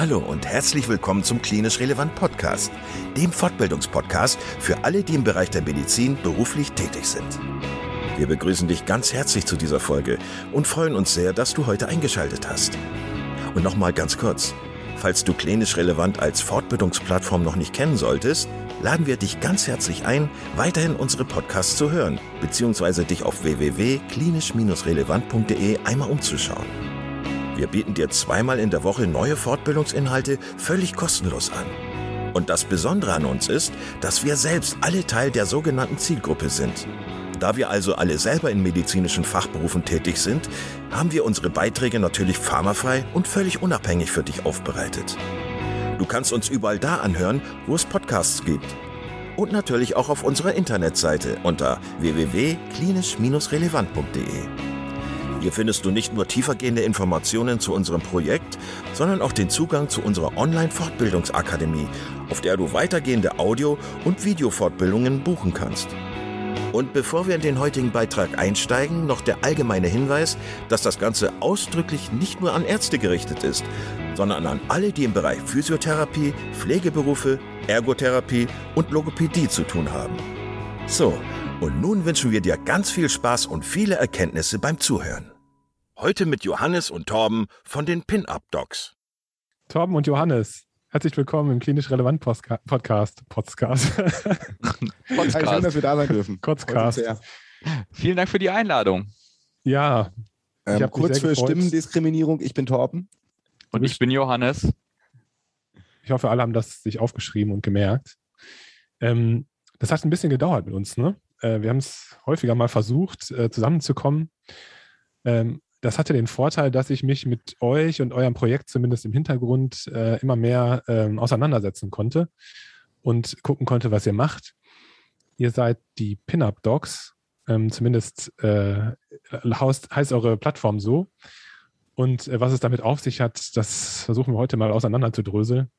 Hallo und herzlich willkommen zum Klinisch Relevant Podcast, dem Fortbildungspodcast für alle, die im Bereich der Medizin beruflich tätig sind. Wir begrüßen dich ganz herzlich zu dieser Folge und freuen uns sehr, dass du heute eingeschaltet hast. Und nochmal ganz kurz, falls du Klinisch Relevant als Fortbildungsplattform noch nicht kennen solltest, laden wir dich ganz herzlich ein, weiterhin unsere Podcasts zu hören, beziehungsweise dich auf www.klinisch-relevant.de einmal umzuschauen. Wir bieten dir zweimal in der Woche neue Fortbildungsinhalte völlig kostenlos an. Und das Besondere an uns ist, dass wir selbst alle Teil der sogenannten Zielgruppe sind. Da wir also alle selber in medizinischen Fachberufen tätig sind, haben wir unsere Beiträge natürlich pharmafrei und völlig unabhängig für dich aufbereitet. Du kannst uns überall da anhören, wo es Podcasts gibt. Und natürlich auch auf unserer Internetseite unter www.klinisch-relevant.de. Hier findest du nicht nur tiefergehende Informationen zu unserem Projekt, sondern auch den Zugang zu unserer Online-Fortbildungsakademie, auf der du weitergehende Audio- und Videofortbildungen buchen kannst. Und bevor wir in den heutigen Beitrag einsteigen, noch der allgemeine Hinweis, dass das Ganze ausdrücklich nicht nur an Ärzte gerichtet ist, sondern an alle, die im Bereich Physiotherapie, Pflegeberufe, Ergotherapie und Logopädie zu tun haben. So, und nun wünschen wir dir ganz viel Spaß und viele Erkenntnisse beim Zuhören. Heute mit Johannes und Torben von den Pin-Up-Docs. Torben und Johannes, herzlich willkommen im Klinisch Relevant Podcast. Podcast. Podcast. Schön, dass wir da sein dürfen. Podcast. Vielen Dank für die Einladung. Ja. Ähm, kurz für gefreut. Stimmendiskriminierung, ich bin Torben. Und ich bin Johannes. Ich hoffe, alle haben das sich aufgeschrieben und gemerkt. Ähm, das hat ein bisschen gedauert mit uns, ne? Äh, wir haben es häufiger mal versucht, äh, zusammenzukommen. Ähm, das hatte den Vorteil, dass ich mich mit euch und eurem Projekt zumindest im Hintergrund äh, immer mehr ähm, auseinandersetzen konnte und gucken konnte, was ihr macht. Ihr seid die Pin-Up-Docs, ähm, zumindest äh, heißt eure Plattform so. Und äh, was es damit auf sich hat, das versuchen wir heute mal auseinanderzudröseln.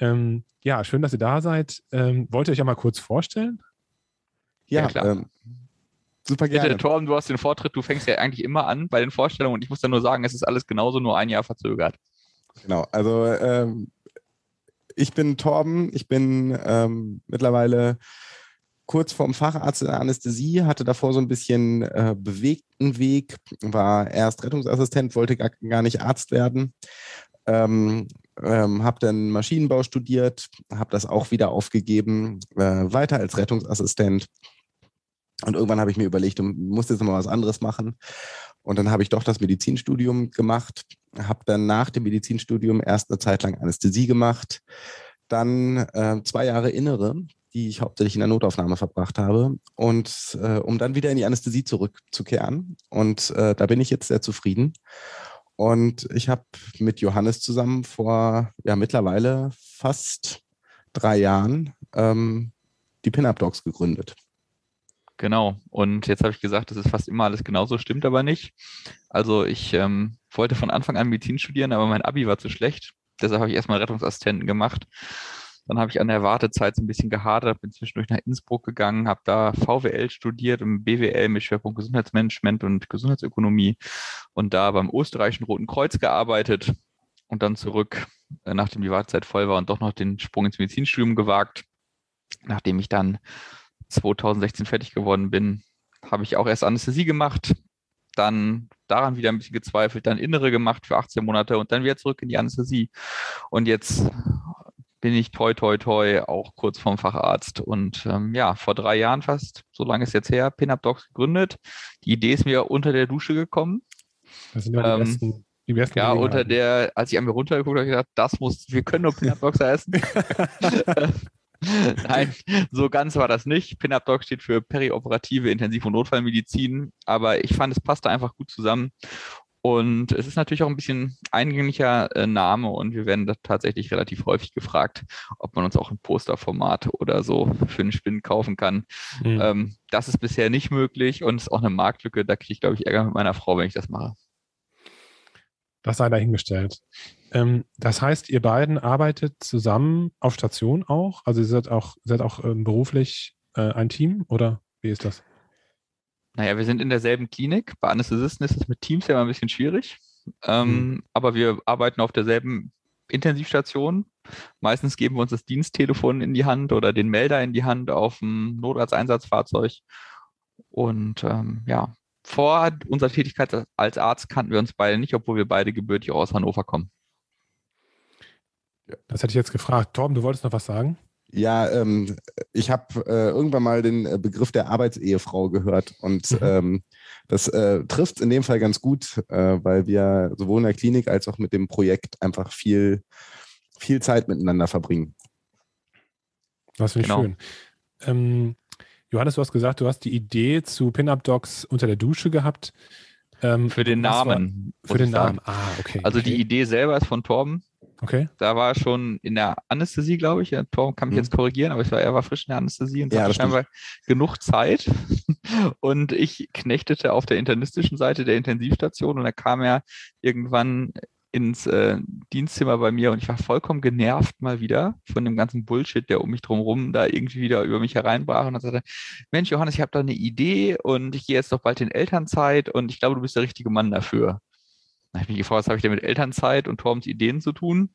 Ähm, ja, schön, dass ihr da seid. Ähm, wollt ihr euch ja mal kurz vorstellen? Ja, ja klar. Ähm, super gerne. Bitte, Torben, du hast den Vortritt, du fängst ja eigentlich immer an bei den Vorstellungen und ich muss dann nur sagen, es ist alles genauso nur ein Jahr verzögert. Genau, also ähm, ich bin Torben, ich bin ähm, mittlerweile kurz vorm Facharzt in der Anästhesie, hatte davor so ein bisschen äh, bewegten Weg, war erst Rettungsassistent, wollte gar, gar nicht Arzt werden. Ähm, ähm, habe dann Maschinenbau studiert, habe das auch wieder aufgegeben, äh, weiter als Rettungsassistent. Und irgendwann habe ich mir überlegt, du musst jetzt mal was anderes machen. Und dann habe ich doch das Medizinstudium gemacht, habe dann nach dem Medizinstudium erst eine Zeit lang Anästhesie gemacht, dann äh, zwei Jahre Innere, die ich hauptsächlich in der Notaufnahme verbracht habe, und äh, um dann wieder in die Anästhesie zurückzukehren. Und äh, da bin ich jetzt sehr zufrieden. Und ich habe mit Johannes zusammen vor ja mittlerweile fast drei Jahren ähm, die Pin-Up Dogs gegründet. Genau. Und jetzt habe ich gesagt, das ist fast immer alles genauso, stimmt aber nicht. Also ich ähm, wollte von Anfang an Medizin studieren, aber mein Abi war zu schlecht. Deshalb habe ich erstmal Rettungsassistenten gemacht. Dann habe ich an der Wartezeit so ein bisschen gehadert, bin zwischendurch nach Innsbruck gegangen, habe da VWL studiert und BWL mit Schwerpunkt Gesundheitsmanagement und Gesundheitsökonomie und da beim österreichischen Roten Kreuz gearbeitet und dann zurück, äh, nachdem die Wartezeit voll war und doch noch den Sprung ins Medizinstudium gewagt. Nachdem ich dann 2016 fertig geworden bin, habe ich auch erst Anästhesie gemacht, dann daran wieder ein bisschen gezweifelt, dann Innere gemacht für 18 Monate und dann wieder zurück in die Anästhesie. Und jetzt bin ich toi toi toi auch kurz vorm Facharzt. Und ähm, ja, vor drei Jahren fast, so lange ist jetzt her, Pin-Up Docs gegründet. Die Idee ist mir unter der Dusche gekommen. Das sind ja die, ähm, besten, die besten Ja, unter der, als ich an mir runtergeguckt habe, habe ich gedacht, das muss, wir können nur Pin-Up Docs heißen. Nein, so ganz war das nicht. Pin-Up steht für perioperative Intensiv- und Notfallmedizin, aber ich fand, es passte einfach gut zusammen. Und es ist natürlich auch ein bisschen eingänglicher äh, Name und wir werden da tatsächlich relativ häufig gefragt, ob man uns auch ein Posterformat oder so für einen Spind kaufen kann. Mhm. Ähm, das ist bisher nicht möglich und ist auch eine Marktlücke. Da kriege ich, glaube ich, Ärger mit meiner Frau, wenn ich das mache. Das sei dahingestellt. Ähm, das heißt, ihr beiden arbeitet zusammen auf Station auch? Also ihr seid auch, seid auch ähm, beruflich äh, ein Team oder wie ist das? Naja, wir sind in derselben Klinik. Bei Anästhesisten ist es mit Teams ja immer ein bisschen schwierig. Ähm, mhm. Aber wir arbeiten auf derselben Intensivstation. Meistens geben wir uns das Diensttelefon in die Hand oder den Melder in die Hand auf dem Notarzteinsatzfahrzeug. Und ähm, ja, vor unserer Tätigkeit als Arzt kannten wir uns beide nicht, obwohl wir beide gebürtig aus Hannover kommen. Das hätte ich jetzt gefragt. Torben, du wolltest noch was sagen? Ja, ähm, ich habe äh, irgendwann mal den äh, Begriff der Arbeitsehefrau gehört und mhm. ähm, das äh, trifft in dem Fall ganz gut, äh, weil wir sowohl in der Klinik als auch mit dem Projekt einfach viel, viel Zeit miteinander verbringen. Das finde ich genau. schön. Ähm, Johannes, du hast gesagt, du hast die Idee zu Pin-Up-Docs unter der Dusche gehabt. Ähm, für den Namen. War, für den Namen, ah, okay. Also okay. die Idee selber ist von Torben. Okay. Da war er schon in der Anästhesie, glaube ich. Torben kann mich mhm. jetzt korrigieren, aber ich war, er war frisch in der Anästhesie und ja, hatte scheinbar genug Zeit. Und ich knechtete auf der internistischen Seite der Intensivstation und da kam er irgendwann ins äh, Dienstzimmer bei mir und ich war vollkommen genervt mal wieder von dem ganzen Bullshit, der um mich drumherum da irgendwie wieder über mich hereinbrach und dann sagte, Mensch Johannes, ich habe da eine Idee und ich gehe jetzt doch bald in Elternzeit und ich glaube, du bist der richtige Mann dafür. Dann habe ich mich gefragt, was habe ich denn mit Elternzeit und Torbens Ideen zu tun?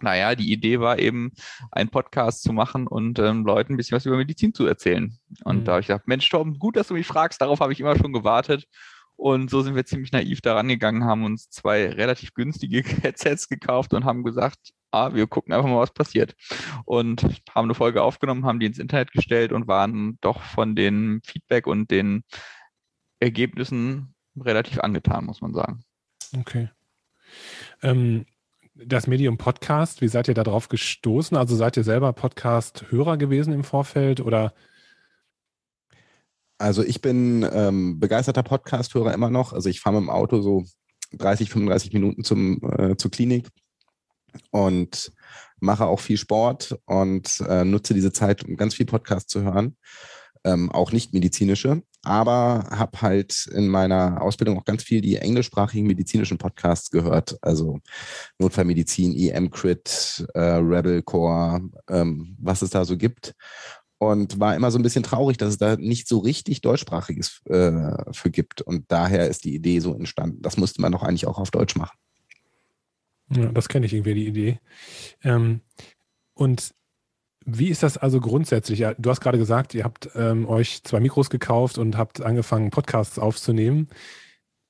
Naja, die Idee war eben, einen Podcast zu machen und ähm, Leuten ein bisschen was über Medizin zu erzählen. Und mhm. da habe ich gedacht, Mensch, Torben, gut, dass du mich fragst, darauf habe ich immer schon gewartet. Und so sind wir ziemlich naiv daran gegangen, haben uns zwei relativ günstige Headsets gekauft und haben gesagt, ah, wir gucken einfach mal, was passiert. Und haben eine Folge aufgenommen, haben die ins Internet gestellt und waren doch von den Feedback und den Ergebnissen relativ angetan, muss man sagen. Okay. Ähm, das Medium Podcast, wie seid ihr darauf gestoßen? Also seid ihr selber Podcast-Hörer gewesen im Vorfeld oder also ich bin ähm, begeisterter Podcast-Hörer immer noch. Also ich fahre mit dem Auto so 30, 35 Minuten zum, äh, zur Klinik und mache auch viel Sport und äh, nutze diese Zeit, um ganz viel Podcast zu hören. Ähm, auch nicht medizinische, aber habe halt in meiner Ausbildung auch ganz viel die englischsprachigen medizinischen Podcasts gehört. Also Notfallmedizin, EM-Crit, äh, Rebel Core, ähm, was es da so gibt und war immer so ein bisschen traurig, dass es da nicht so richtig deutschsprachiges äh, für gibt. Und daher ist die Idee so entstanden. Das musste man doch eigentlich auch auf Deutsch machen. Ja, das kenne ich irgendwie, die Idee. Ähm, und wie ist das also grundsätzlich? Du hast gerade gesagt, ihr habt ähm, euch zwei Mikros gekauft und habt angefangen, Podcasts aufzunehmen.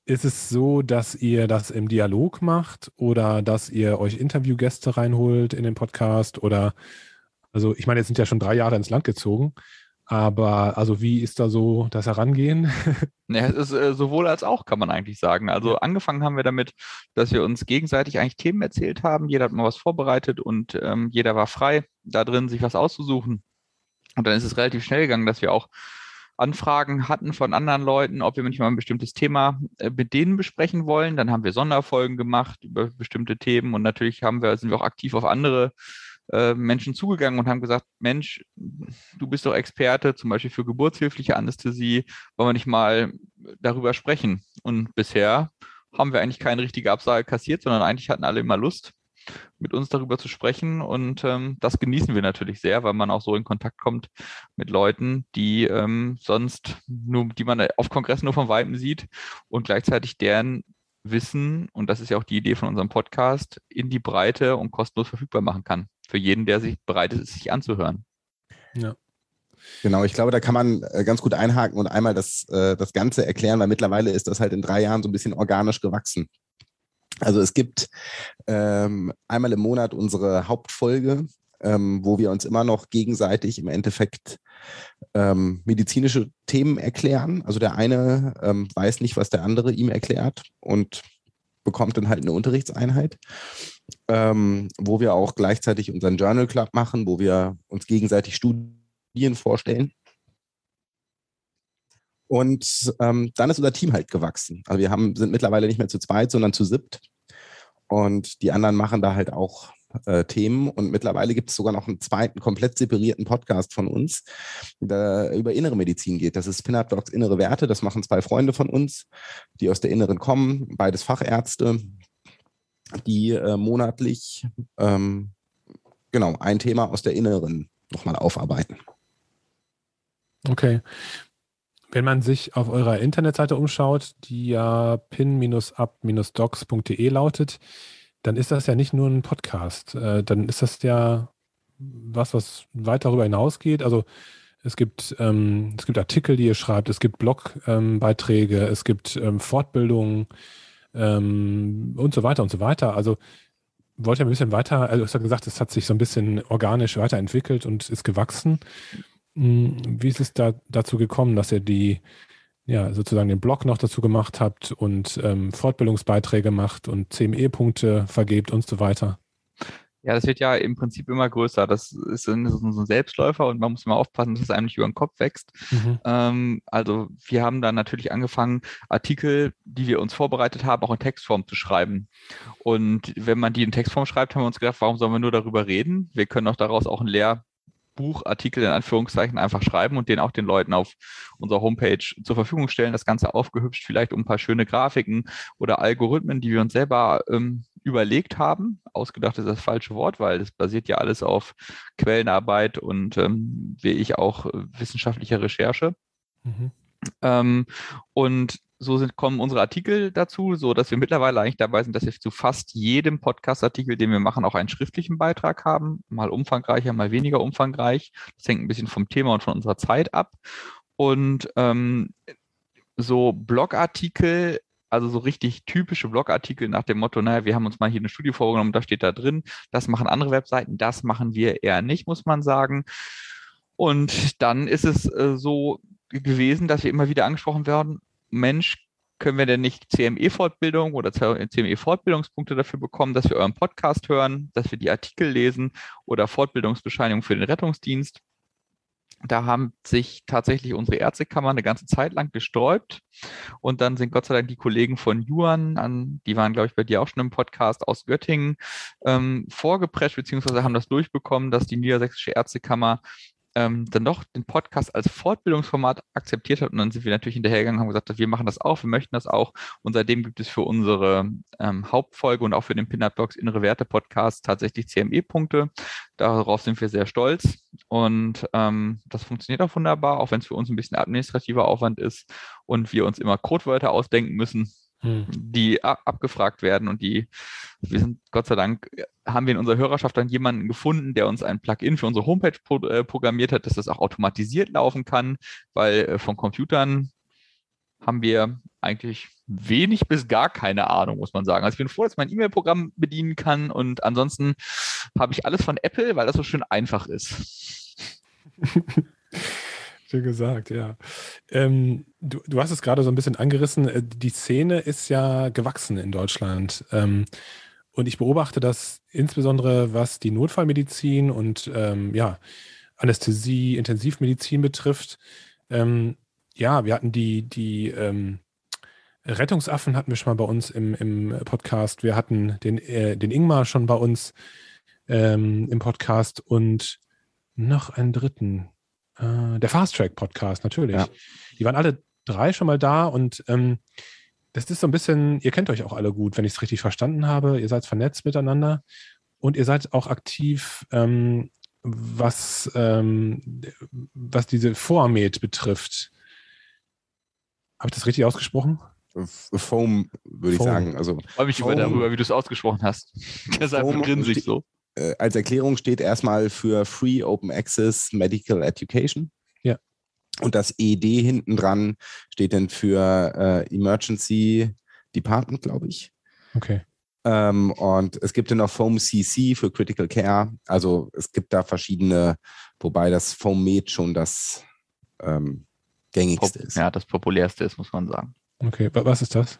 Ist es so, dass ihr das im Dialog macht oder dass ihr euch Interviewgäste reinholt in den Podcast oder also ich meine, jetzt sind ja schon drei Jahre ins Land gezogen, aber also wie ist da so das Herangehen? Ja, es ist äh, sowohl als auch, kann man eigentlich sagen. Also ja. angefangen haben wir damit, dass wir uns gegenseitig eigentlich Themen erzählt haben. Jeder hat mal was vorbereitet und ähm, jeder war frei, da drin sich was auszusuchen. Und dann ist es relativ schnell gegangen, dass wir auch Anfragen hatten von anderen Leuten, ob wir manchmal ein bestimmtes Thema äh, mit denen besprechen wollen. Dann haben wir Sonderfolgen gemacht über bestimmte Themen und natürlich haben wir, sind wir auch aktiv auf andere äh, Menschen zugegangen und haben gesagt, Mensch, du bist doch Experte, zum Beispiel für geburtshilfliche Anästhesie, wollen wir nicht mal darüber sprechen? Und bisher haben wir eigentlich keine richtige Absage kassiert, sondern eigentlich hatten alle immer Lust, mit uns darüber zu sprechen. Und ähm, das genießen wir natürlich sehr, weil man auch so in Kontakt kommt mit Leuten, die ähm, sonst nur, die man auf Kongressen nur von Weitem sieht und gleichzeitig deren Wissen, und das ist ja auch die Idee von unserem Podcast, in die Breite und kostenlos verfügbar machen kann für jeden, der sich bereit ist, sich anzuhören. Ja. Genau, ich glaube, da kann man äh, ganz gut einhaken und einmal das, äh, das Ganze erklären, weil mittlerweile ist das halt in drei Jahren so ein bisschen organisch gewachsen. Also es gibt ähm, einmal im Monat unsere Hauptfolge, ähm, wo wir uns immer noch gegenseitig im Endeffekt ähm, medizinische Themen erklären. Also der eine ähm, weiß nicht, was der andere ihm erklärt und bekommt dann halt eine Unterrichtseinheit ähm, wo wir auch gleichzeitig unseren Journal Club machen, wo wir uns gegenseitig Studien vorstellen. Und ähm, dann ist unser Team halt gewachsen. Also wir haben, sind mittlerweile nicht mehr zu zweit, sondern zu siebt. Und die anderen machen da halt auch äh, Themen. Und mittlerweile gibt es sogar noch einen zweiten, komplett separierten Podcast von uns, der über innere Medizin geht. Das ist Spin-Up Docs Innere Werte. Das machen zwei Freunde von uns, die aus der Inneren kommen, beides Fachärzte, die äh, monatlich ähm, genau ein Thema aus der Inneren nochmal aufarbeiten. Okay. Wenn man sich auf eurer Internetseite umschaut, die ja pin-up-docs.de lautet, dann ist das ja nicht nur ein Podcast. Äh, dann ist das ja was, was weit darüber hinausgeht. Also es gibt, ähm, es gibt Artikel, die ihr schreibt, es gibt Blogbeiträge, ähm, es gibt ähm, Fortbildungen ähm, und so weiter und so weiter. Also wollt ihr ein bisschen weiter, also du hast ja gesagt, es hat sich so ein bisschen organisch weiterentwickelt und ist gewachsen. Hm, wie ist es da dazu gekommen, dass ihr die, ja, sozusagen den Blog noch dazu gemacht habt und ähm, Fortbildungsbeiträge macht und CME-Punkte vergebt und so weiter? Ja, das wird ja im Prinzip immer größer. Das ist so ein Selbstläufer und man muss immer aufpassen, dass es einem nicht über den Kopf wächst. Mhm. Ähm, also wir haben dann natürlich angefangen, Artikel, die wir uns vorbereitet haben, auch in Textform zu schreiben. Und wenn man die in Textform schreibt, haben wir uns gedacht, warum sollen wir nur darüber reden? Wir können doch daraus auch ein Lehr Buchartikel in Anführungszeichen einfach schreiben und den auch den Leuten auf unserer Homepage zur Verfügung stellen. Das Ganze aufgehübscht, vielleicht um ein paar schöne Grafiken oder Algorithmen, die wir uns selber ähm, überlegt haben. Ausgedacht ist das falsche Wort, weil es basiert ja alles auf Quellenarbeit und ähm, wie ich auch äh, wissenschaftlicher Recherche. Mhm. Ähm, und so sind, kommen unsere Artikel dazu, so dass wir mittlerweile eigentlich dabei sind, dass wir zu fast jedem Podcast-Artikel, den wir machen, auch einen schriftlichen Beitrag haben. Mal umfangreicher, mal weniger umfangreich. Das hängt ein bisschen vom Thema und von unserer Zeit ab. Und ähm, so Blogartikel, also so richtig typische Blogartikel nach dem Motto, naja, wir haben uns mal hier eine Studie vorgenommen, da steht da drin, das machen andere Webseiten, das machen wir eher nicht, muss man sagen. Und dann ist es äh, so gewesen, dass wir immer wieder angesprochen werden, Mensch, können wir denn nicht CME-Fortbildung oder CME-Fortbildungspunkte dafür bekommen, dass wir euren Podcast hören, dass wir die Artikel lesen oder Fortbildungsbescheinigung für den Rettungsdienst? Da haben sich tatsächlich unsere Ärztekammer eine ganze Zeit lang gesträubt. Und dann sind Gott sei Dank die Kollegen von Juan, an, die waren, glaube ich, bei dir auch schon im Podcast aus Göttingen, ähm, vorgeprescht, beziehungsweise haben das durchbekommen, dass die Niedersächsische Ärztekammer ähm, dann doch den Podcast als Fortbildungsformat akzeptiert hat. Und dann sind wir natürlich hinterhergegangen und haben gesagt, wir machen das auch, wir möchten das auch. Und seitdem gibt es für unsere ähm, Hauptfolge und auch für den Pinup Dogs Innere Werte Podcast tatsächlich CME-Punkte. Darauf sind wir sehr stolz. Und ähm, das funktioniert auch wunderbar, auch wenn es für uns ein bisschen administrativer Aufwand ist und wir uns immer Codewörter ausdenken müssen hm. die abgefragt werden und die, wir sind Gott sei Dank, haben wir in unserer Hörerschaft dann jemanden gefunden, der uns ein Plugin für unsere Homepage pro, äh, programmiert hat, dass das auch automatisiert laufen kann, weil äh, von Computern haben wir eigentlich wenig bis gar keine Ahnung, muss man sagen. Also ich bin froh, dass man ein E-Mail-Programm bedienen kann und ansonsten habe ich alles von Apple, weil das so schön einfach ist. Schön gesagt, ja. Ähm, du, du hast es gerade so ein bisschen angerissen. Äh, die Szene ist ja gewachsen in Deutschland. Ähm, und ich beobachte das insbesondere, was die Notfallmedizin und ähm, ja, Anästhesie, Intensivmedizin betrifft. Ähm, ja, wir hatten die, die ähm, Rettungsaffen hatten wir schon mal bei uns im, im Podcast. Wir hatten den, äh, den Ingmar schon bei uns ähm, im Podcast und noch einen dritten, äh, der Fast Track Podcast, natürlich. Ja. Die waren alle drei schon mal da und ähm, das ist so ein bisschen, ihr kennt euch auch alle gut, wenn ich es richtig verstanden habe. Ihr seid vernetzt miteinander und ihr seid auch aktiv, ähm, was, ähm, was diese Vormed betrifft. Habe ich das richtig ausgesprochen? Foam, würde ich sagen. Also, ich freue mich Foam, darüber, wie du es ausgesprochen hast. Deshalb grinse ich so. Äh, als Erklärung steht erstmal für Free Open Access Medical Education. Ja. Und das ED hinten dran steht dann für äh, Emergency Department, glaube ich. Okay. Ähm, und es gibt dann noch Foam CC für Critical Care. Also es gibt da verschiedene, wobei das Foam Med schon das ähm, gängigste Pop ist. Ja, das populärste ist, muss man sagen. Okay, was ist das?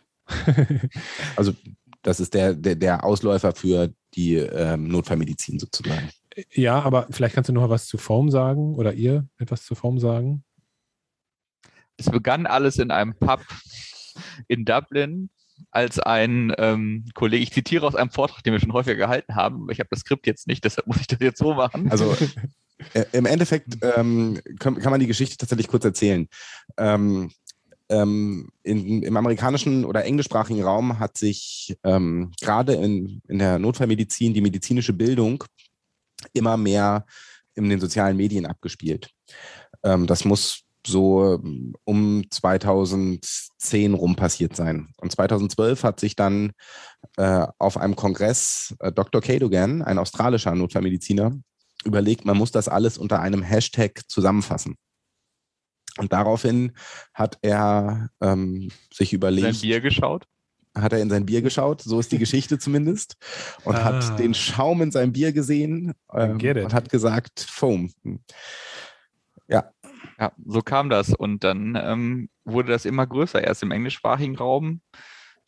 also das ist der, der, der Ausläufer für die ähm, Notfallmedizin sozusagen. Ja, aber vielleicht kannst du noch was zu Form sagen oder ihr etwas zu Form sagen? Es begann alles in einem Pub in Dublin, als ein ähm, Kollege, ich zitiere aus einem Vortrag, den wir schon häufiger gehalten haben, aber ich habe das Skript jetzt nicht, deshalb muss ich das jetzt so machen. Also äh, im Endeffekt ähm, kann, kann, man die Geschichte tatsächlich kurz erzählen. Ähm, ähm, in, im amerikanischen oder englischsprachigen Raum hat sich ähm, gerade in, in der Notfallmedizin die medizinische Bildung immer mehr in den sozialen Medien abgespielt. Ähm, das muss so ähm, um 2010 rum passiert sein. Und 2012 hat sich dann äh, auf einem Kongress äh, Dr. Cadogan, ein australischer Notfallmediziner, überlegt, man muss das alles unter einem Hashtag zusammenfassen. Und daraufhin hat er ähm, sich überlegt. Sein Bier geschaut? Hat er in sein Bier geschaut, so ist die Geschichte zumindest, und ah. hat den Schaum in seinem Bier gesehen ähm, und hat gesagt, Foam. Ja. Ja, so kam das. Und dann ähm, wurde das immer größer. Erst im englischsprachigen Raum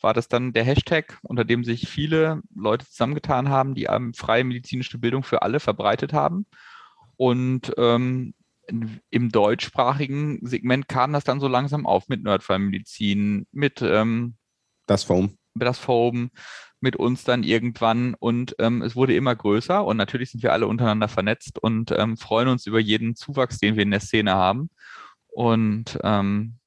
war das dann der Hashtag, unter dem sich viele Leute zusammengetan haben, die ähm, freie medizinische Bildung für alle verbreitet haben. Und ähm, im deutschsprachigen Segment kam das dann so langsam auf mit Nerdfallmedizin, mit ähm, das Foam. Mit das Foam, mit uns dann irgendwann und ähm, es wurde immer größer und natürlich sind wir alle untereinander vernetzt und ähm, freuen uns über jeden Zuwachs, den wir in der Szene haben. Und ähm,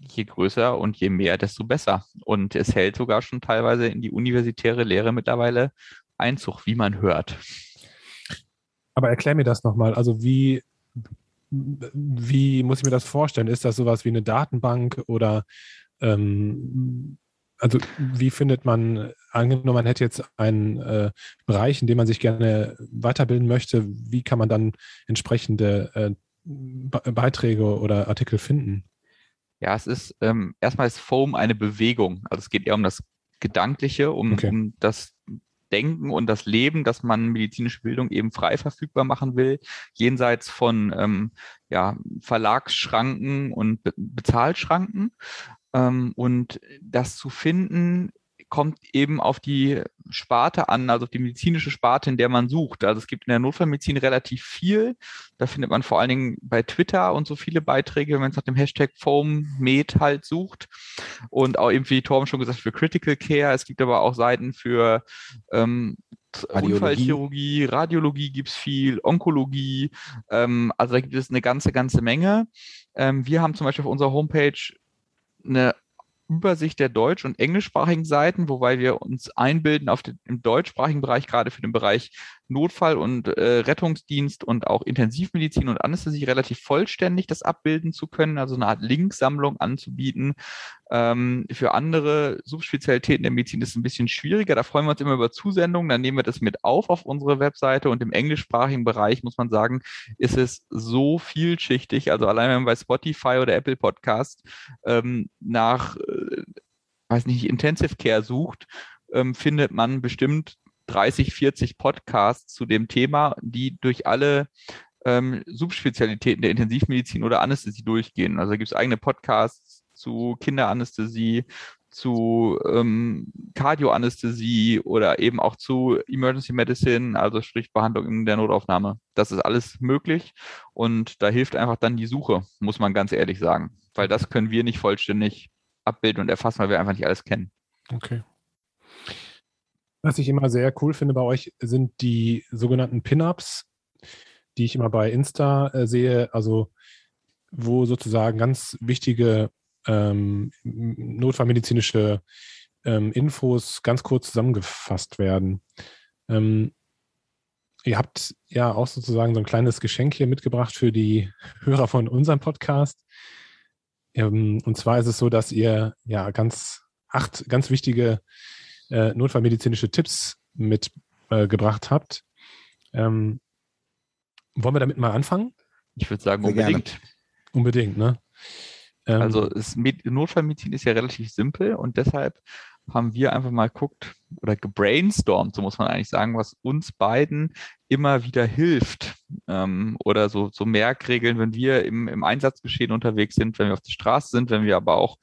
je größer und je mehr, desto besser. Und es hält sogar schon teilweise in die universitäre Lehre mittlerweile Einzug, wie man hört. Aber erklär mir das nochmal. Also wie, wie muss ich mir das vorstellen? Ist das sowas wie eine Datenbank oder ähm, also wie findet man, angenommen, man hätte jetzt einen äh, Bereich, in dem man sich gerne weiterbilden möchte, wie kann man dann entsprechende äh, Beiträge oder Artikel finden? Ja, es ist ähm, erstmal ist Foam eine Bewegung. Also es geht eher um das Gedankliche, um, okay. um das Denken und das Leben, dass man medizinische Bildung eben frei verfügbar machen will, jenseits von ähm, ja, Verlagsschranken und Be Bezahlschranken. Ähm, und das zu finden, kommt eben auf die Sparte an, also auf die medizinische Sparte, in der man sucht. Also es gibt in der Notfallmedizin relativ viel. Da findet man vor allen Dingen bei Twitter und so viele Beiträge, wenn man es nach dem Hashtag FoamMed halt sucht. Und auch eben, wie Torben schon gesagt, für Critical Care. Es gibt aber auch Seiten für ähm, Radiologie. Unfallchirurgie, Radiologie gibt's viel, Onkologie. Ähm, also da gibt es eine ganze, ganze Menge. Ähm, wir haben zum Beispiel auf unserer Homepage eine Übersicht der deutsch- und englischsprachigen Seiten, wobei wir uns einbilden, auf den, im deutschsprachigen Bereich, gerade für den Bereich Notfall- und äh, Rettungsdienst und auch Intensivmedizin und Anästhesie relativ vollständig das abbilden zu können, also eine Art Linksammlung anzubieten. Ähm, für andere Subspezialitäten der Medizin ist es ein bisschen schwieriger. Da freuen wir uns immer über Zusendungen. Dann nehmen wir das mit auf auf unsere Webseite. Und im englischsprachigen Bereich muss man sagen, ist es so vielschichtig. Also allein wenn man bei Spotify oder Apple Podcast ähm, nach, äh, weiß nicht, Intensive Care sucht, ähm, findet man bestimmt 30, 40 Podcasts zu dem Thema, die durch alle ähm, Subspezialitäten der Intensivmedizin oder Anästhesie durchgehen. Also gibt es eigene Podcasts zu Kinderanästhesie, zu ähm, Kardioanästhesie oder eben auch zu Emergency Medicine, also sprich Behandlung in der Notaufnahme. Das ist alles möglich und da hilft einfach dann die Suche, muss man ganz ehrlich sagen, weil das können wir nicht vollständig abbilden und erfassen, weil wir einfach nicht alles kennen. Okay. Was ich immer sehr cool finde bei euch, sind die sogenannten Pin-Ups, die ich immer bei Insta äh, sehe, also wo sozusagen ganz wichtige ähm, notfallmedizinische ähm, Infos ganz kurz zusammengefasst werden. Ähm, ihr habt ja auch sozusagen so ein kleines Geschenk hier mitgebracht für die Hörer von unserem Podcast. Ähm, und zwar ist es so, dass ihr ja ganz acht ganz wichtige äh, notfallmedizinische Tipps mitgebracht äh, habt. Ähm, wollen wir damit mal anfangen? Ich würde sagen, Sehr unbedingt. Gerne. Unbedingt, ne? Ähm, also es, Notfallmedizin ist ja relativ simpel und deshalb haben wir einfach mal geguckt oder gebrainstormt, so muss man eigentlich sagen, was uns beiden immer wieder hilft. Ähm, oder so, so Merkregeln, wenn wir im, im Einsatzgeschehen unterwegs sind, wenn wir auf der Straße sind, wenn wir aber auch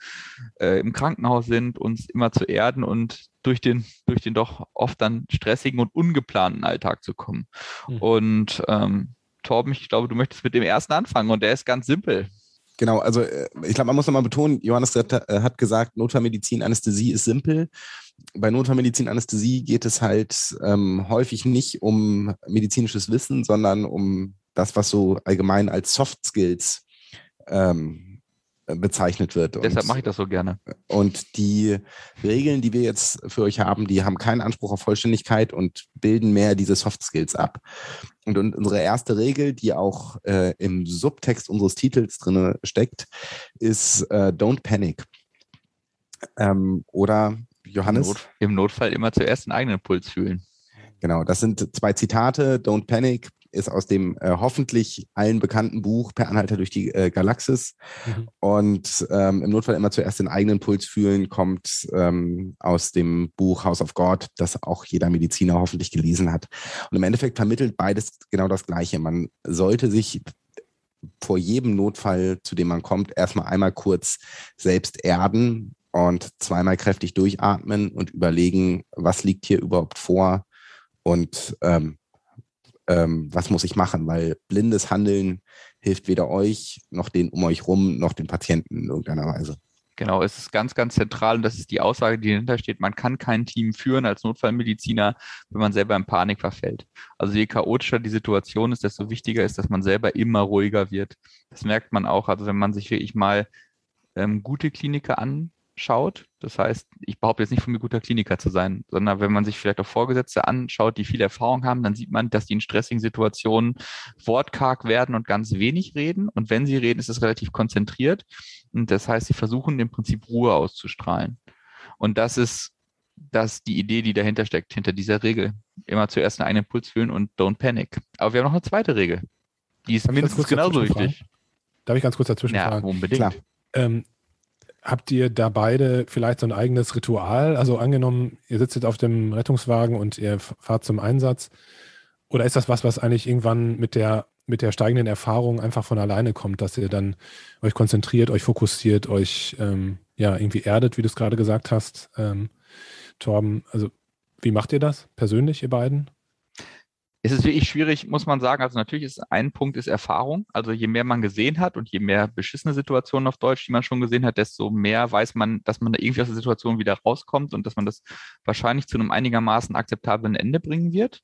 äh, im Krankenhaus sind, uns immer zu erden und durch den, durch den doch oft dann stressigen und ungeplanten Alltag zu kommen. Mhm. Und ähm, Torben, ich glaube, du möchtest mit dem ersten anfangen und der ist ganz simpel. Genau, also äh, ich glaube, man muss nochmal betonen, Johannes hat, äh, hat gesagt, Notfallmedizin, Anästhesie ist simpel. Bei Notfallmedizin, Anästhesie geht es halt ähm, häufig nicht um medizinisches Wissen, sondern um das, was so allgemein als Soft Skills ähm, bezeichnet wird. Deshalb mache ich das so gerne. Und die Regeln, die wir jetzt für euch haben, die haben keinen Anspruch auf Vollständigkeit und bilden mehr diese Soft Skills ab. Und, und unsere erste Regel, die auch äh, im Subtext unseres Titels drin steckt, ist äh, Don't Panic. Ähm, oder Johannes? Im, Not, Im Notfall immer zuerst den eigenen Puls fühlen. Genau, das sind zwei Zitate. Don't Panic ist aus dem äh, hoffentlich allen bekannten Buch Per Anhalter durch die äh, Galaxis. Mhm. Und ähm, im Notfall immer zuerst den eigenen Puls fühlen, kommt ähm, aus dem Buch House of God, das auch jeder Mediziner hoffentlich gelesen hat. Und im Endeffekt vermittelt beides genau das Gleiche. Man sollte sich vor jedem Notfall, zu dem man kommt, erstmal einmal kurz selbst erden und zweimal kräftig durchatmen und überlegen, was liegt hier überhaupt vor und ähm, ähm, was muss ich machen, weil blindes Handeln hilft weder euch noch den um euch rum noch den Patienten in irgendeiner Weise. Genau, es ist ganz, ganz zentral und das ist die Aussage, die dahinter steht. Man kann kein Team führen als Notfallmediziner, wenn man selber in Panik verfällt. Also je chaotischer die Situation ist, desto wichtiger ist, dass man selber immer ruhiger wird. Das merkt man auch. Also wenn man sich wirklich mal ähm, gute Kliniker an, schaut. Das heißt, ich behaupte jetzt nicht von mir guter Kliniker zu sein, sondern wenn man sich vielleicht auch Vorgesetzte anschaut, die viel Erfahrung haben, dann sieht man, dass die in stressigen Situationen wortkarg werden und ganz wenig reden. Und wenn sie reden, ist es relativ konzentriert. Und das heißt, sie versuchen im Prinzip Ruhe auszustrahlen. Und das ist das die Idee, die dahinter steckt, hinter dieser Regel. Immer zuerst einen eigenen Puls fühlen und don't panic. Aber wir haben noch eine zweite Regel. Die ist mindestens genauso wichtig. Darf ich ganz kurz dazwischen ja, fragen? Unbedingt. Ähm, Habt ihr da beide vielleicht so ein eigenes Ritual? Also angenommen, ihr sitzt jetzt auf dem Rettungswagen und ihr fahrt zum Einsatz. Oder ist das was, was eigentlich irgendwann mit der, mit der steigenden Erfahrung einfach von alleine kommt, dass ihr dann euch konzentriert, euch fokussiert, euch ähm, ja irgendwie erdet, wie du es gerade gesagt hast, ähm, Torben? Also wie macht ihr das persönlich, ihr beiden? Es ist wirklich schwierig, muss man sagen. Also natürlich ist ein Punkt ist Erfahrung. Also je mehr man gesehen hat und je mehr beschissene Situationen auf Deutsch, die man schon gesehen hat, desto mehr weiß man, dass man da irgendwie aus der Situation wieder rauskommt und dass man das wahrscheinlich zu einem einigermaßen akzeptablen Ende bringen wird.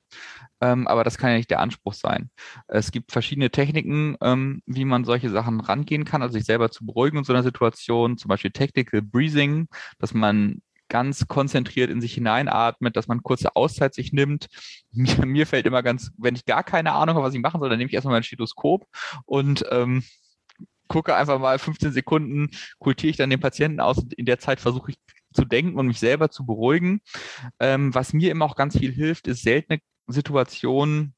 Ähm, aber das kann ja nicht der Anspruch sein. Es gibt verschiedene Techniken, ähm, wie man solche Sachen rangehen kann, also sich selber zu beruhigen in so einer Situation, zum Beispiel Tactical Breathing, dass man ganz konzentriert in sich hineinatmet, dass man kurze Auszeit sich nimmt. Mir, mir fällt immer ganz, wenn ich gar keine Ahnung habe, was ich machen soll, dann nehme ich erstmal mein Stethoskop und ähm, gucke einfach mal 15 Sekunden, kultiere ich dann den Patienten aus und in der Zeit versuche ich zu denken und mich selber zu beruhigen. Ähm, was mir immer auch ganz viel hilft, ist seltene Situationen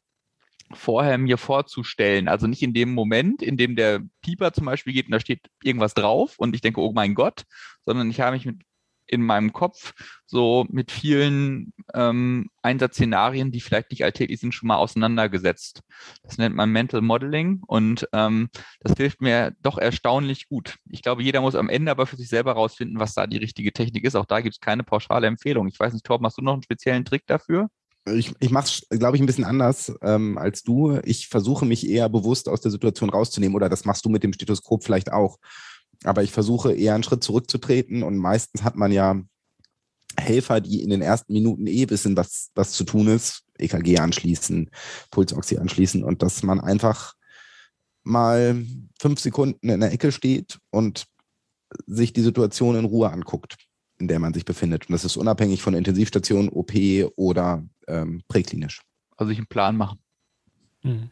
vorher mir vorzustellen. Also nicht in dem Moment, in dem der Pieper zum Beispiel geht und da steht irgendwas drauf und ich denke, oh mein Gott, sondern ich habe mich mit in meinem Kopf so mit vielen ähm, Einsatzszenarien, die vielleicht nicht alltäglich sind, schon mal auseinandergesetzt. Das nennt man Mental Modeling und ähm, das hilft mir doch erstaunlich gut. Ich glaube, jeder muss am Ende aber für sich selber rausfinden, was da die richtige Technik ist. Auch da gibt es keine pauschale Empfehlung. Ich weiß nicht, Torben, hast du noch einen speziellen Trick dafür? Ich, ich mache es, glaube ich, ein bisschen anders ähm, als du. Ich versuche mich eher bewusst aus der Situation rauszunehmen oder das machst du mit dem Stethoskop vielleicht auch. Aber ich versuche eher einen Schritt zurückzutreten und meistens hat man ja Helfer, die in den ersten Minuten eh wissen, was, was zu tun ist, EKG anschließen, Pulsoxy anschließen und dass man einfach mal fünf Sekunden in der Ecke steht und sich die Situation in Ruhe anguckt, in der man sich befindet. Und das ist unabhängig von Intensivstation, OP oder ähm, präklinisch. Also sich einen Plan machen. Mhm.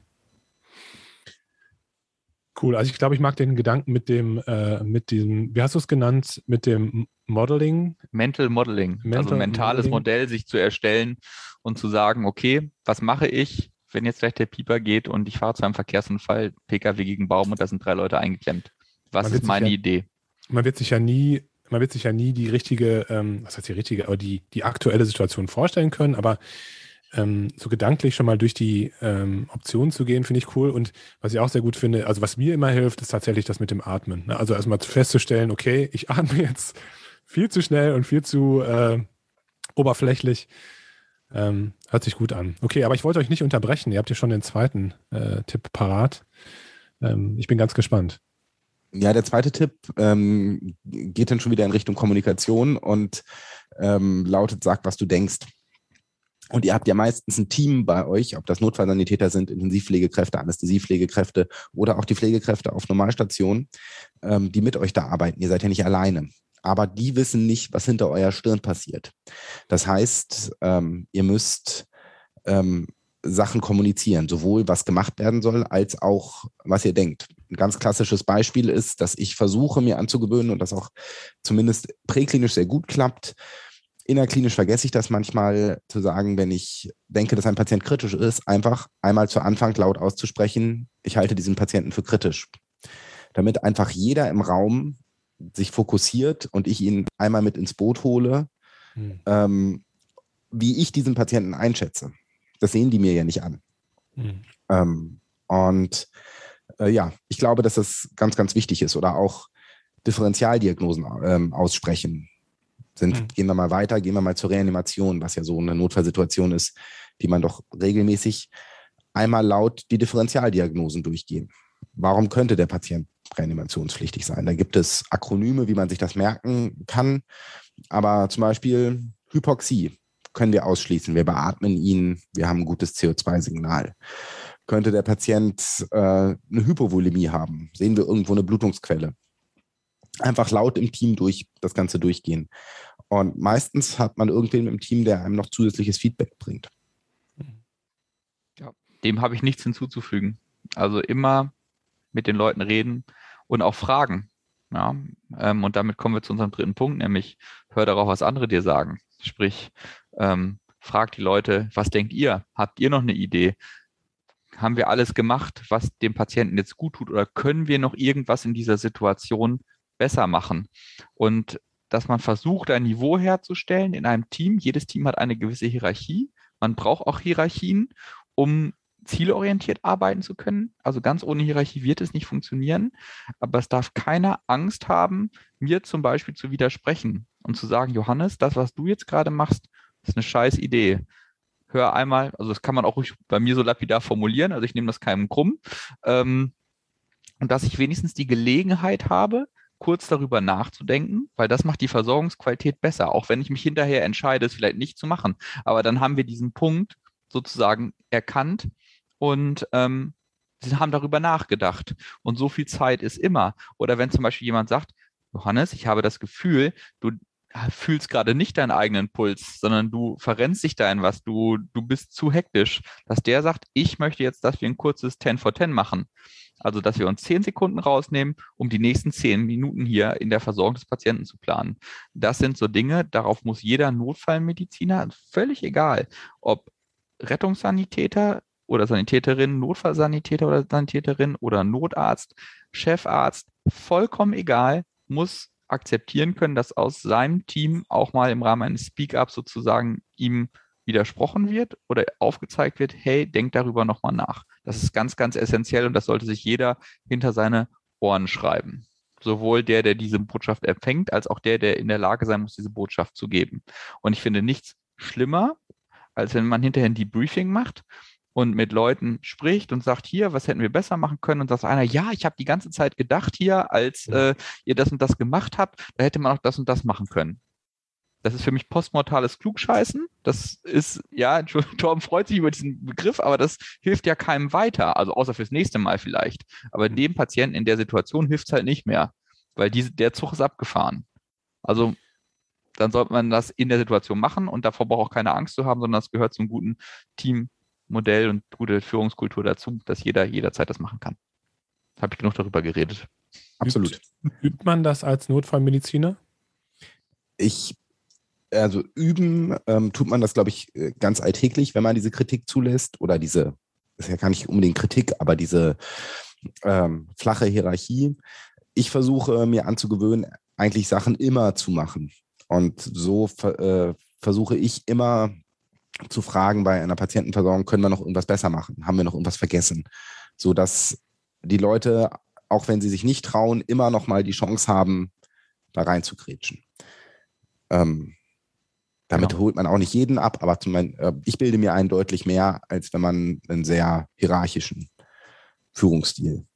Cool. Also ich glaube, ich mag den Gedanken mit dem, äh, mit diesem, wie hast du es genannt, mit dem Modeling? Mental Modeling. Mental also mentales Modeling. Modell sich zu erstellen und zu sagen, okay, was mache ich, wenn jetzt vielleicht der Pieper geht und ich fahre zu einem Verkehrsunfall, Pkw gegen Baum und da sind drei Leute eingeklemmt. Was ist meine ja, Idee? Man wird sich ja nie, man wird sich ja nie die richtige, ähm, was heißt die richtige, aber die, die aktuelle Situation vorstellen können, aber ähm, so gedanklich schon mal durch die ähm, Optionen zu gehen, finde ich cool. Und was ich auch sehr gut finde, also was mir immer hilft, ist tatsächlich das mit dem Atmen. Ne? Also erstmal festzustellen, okay, ich atme jetzt viel zu schnell und viel zu äh, oberflächlich. Ähm, hört sich gut an. Okay, aber ich wollte euch nicht unterbrechen. Ihr habt ja schon den zweiten äh, Tipp parat. Ähm, ich bin ganz gespannt. Ja, der zweite Tipp ähm, geht dann schon wieder in Richtung Kommunikation und ähm, lautet, sag, was du denkst. Und ihr habt ja meistens ein Team bei euch, ob das Notfallsanitäter sind, Intensivpflegekräfte, Anästhesiepflegekräfte oder auch die Pflegekräfte auf Normalstationen, ähm, die mit euch da arbeiten. Ihr seid ja nicht alleine. Aber die wissen nicht, was hinter eurer Stirn passiert. Das heißt, ähm, ihr müsst ähm, Sachen kommunizieren, sowohl was gemacht werden soll, als auch was ihr denkt. Ein ganz klassisches Beispiel ist, dass ich versuche, mir anzugewöhnen und das auch zumindest präklinisch sehr gut klappt, innerklinisch vergesse ich das manchmal zu sagen, wenn ich denke, dass ein Patient kritisch ist, einfach einmal zu Anfang laut auszusprechen, ich halte diesen Patienten für kritisch. Damit einfach jeder im Raum sich fokussiert und ich ihn einmal mit ins Boot hole, hm. ähm, wie ich diesen Patienten einschätze. Das sehen die mir ja nicht an. Hm. Ähm, und äh, ja, ich glaube, dass das ganz, ganz wichtig ist. Oder auch Differentialdiagnosen ähm, aussprechen sind, mhm. gehen wir mal weiter, gehen wir mal zur Reanimation, was ja so eine Notfallsituation ist, die man doch regelmäßig einmal laut die Differentialdiagnosen durchgehen. Warum könnte der Patient reanimationspflichtig sein? Da gibt es Akronyme, wie man sich das merken kann. Aber zum Beispiel Hypoxie können wir ausschließen. Wir beatmen ihn, wir haben ein gutes CO2-Signal. Könnte der Patient äh, eine Hypovolemie haben? Sehen wir irgendwo eine Blutungsquelle? Einfach laut im Team durch das Ganze durchgehen. Und meistens hat man irgendwen im Team, der einem noch zusätzliches Feedback bringt. Ja, dem habe ich nichts hinzuzufügen. Also immer mit den Leuten reden und auch fragen. Ja, ähm, und damit kommen wir zu unserem dritten Punkt, nämlich hör darauf, was andere dir sagen. Sprich, ähm, frag die Leute, was denkt ihr? Habt ihr noch eine Idee? Haben wir alles gemacht, was dem Patienten jetzt gut tut? Oder können wir noch irgendwas in dieser Situation besser machen? Und dass man versucht, ein Niveau herzustellen in einem Team. Jedes Team hat eine gewisse Hierarchie. Man braucht auch Hierarchien, um zielorientiert arbeiten zu können. Also ganz ohne Hierarchie wird es nicht funktionieren. Aber es darf keiner Angst haben, mir zum Beispiel zu widersprechen und zu sagen, Johannes, das, was du jetzt gerade machst, ist eine scheiß Idee. Hör einmal, also das kann man auch bei mir so lapidar formulieren, also ich nehme das keinem krumm. Ähm, und dass ich wenigstens die Gelegenheit habe, kurz darüber nachzudenken, weil das macht die Versorgungsqualität besser, auch wenn ich mich hinterher entscheide, es vielleicht nicht zu machen. Aber dann haben wir diesen Punkt sozusagen erkannt und ähm, haben darüber nachgedacht. Und so viel Zeit ist immer. Oder wenn zum Beispiel jemand sagt, Johannes, ich habe das Gefühl, du fühlst gerade nicht deinen eigenen Puls, sondern du verrennst dich da in was, du, du bist zu hektisch, dass der sagt, ich möchte jetzt, dass wir ein kurzes 10 for 10 machen. Also, dass wir uns zehn Sekunden rausnehmen, um die nächsten zehn Minuten hier in der Versorgung des Patienten zu planen. Das sind so Dinge, darauf muss jeder Notfallmediziner, völlig egal, ob Rettungssanitäter oder Sanitäterin, Notfallsanitäter oder Sanitäterin oder Notarzt, Chefarzt, vollkommen egal, muss akzeptieren können, dass aus seinem Team auch mal im Rahmen eines Speak-Ups sozusagen ihm widersprochen wird oder aufgezeigt wird, hey, denk darüber nochmal nach. Das ist ganz, ganz essentiell und das sollte sich jeder hinter seine Ohren schreiben. Sowohl der, der diese Botschaft empfängt, als auch der, der in der Lage sein muss, diese Botschaft zu geben. Und ich finde nichts schlimmer, als wenn man hinterher ein Debriefing macht und mit Leuten spricht und sagt, hier, was hätten wir besser machen können? Und sagt einer, ja, ich habe die ganze Zeit gedacht hier, als äh, ihr das und das gemacht habt, da hätte man auch das und das machen können. Das ist für mich postmortales Klugscheißen. Das ist, ja, Torben freut sich über diesen Begriff, aber das hilft ja keinem weiter. Also außer fürs nächste Mal vielleicht. Aber dem Patienten in der Situation hilft es halt nicht mehr, weil diese, der Zug ist abgefahren. Also dann sollte man das in der Situation machen und davor braucht auch keine Angst zu haben, sondern das gehört zum guten Teammodell und gute Führungskultur dazu, dass jeder jederzeit das machen kann. Habe ich genug darüber geredet. Absolut. Übt, übt man das als Notfallmediziner? Ich also üben ähm, tut man das, glaube ich, äh, ganz alltäglich, wenn man diese Kritik zulässt oder diese, ist ja gar nicht unbedingt Kritik, aber diese ähm, flache Hierarchie. Ich versuche mir anzugewöhnen, eigentlich Sachen immer zu machen. Und so äh, versuche ich immer zu fragen bei einer Patientenversorgung, können wir noch irgendwas besser machen? Haben wir noch irgendwas vergessen? So dass die Leute, auch wenn sie sich nicht trauen, immer noch mal die Chance haben, da reinzugrätschen. Ähm, damit genau. holt man auch nicht jeden ab, aber zum, äh, ich bilde mir einen deutlich mehr, als wenn man einen sehr hierarchischen Führungsstil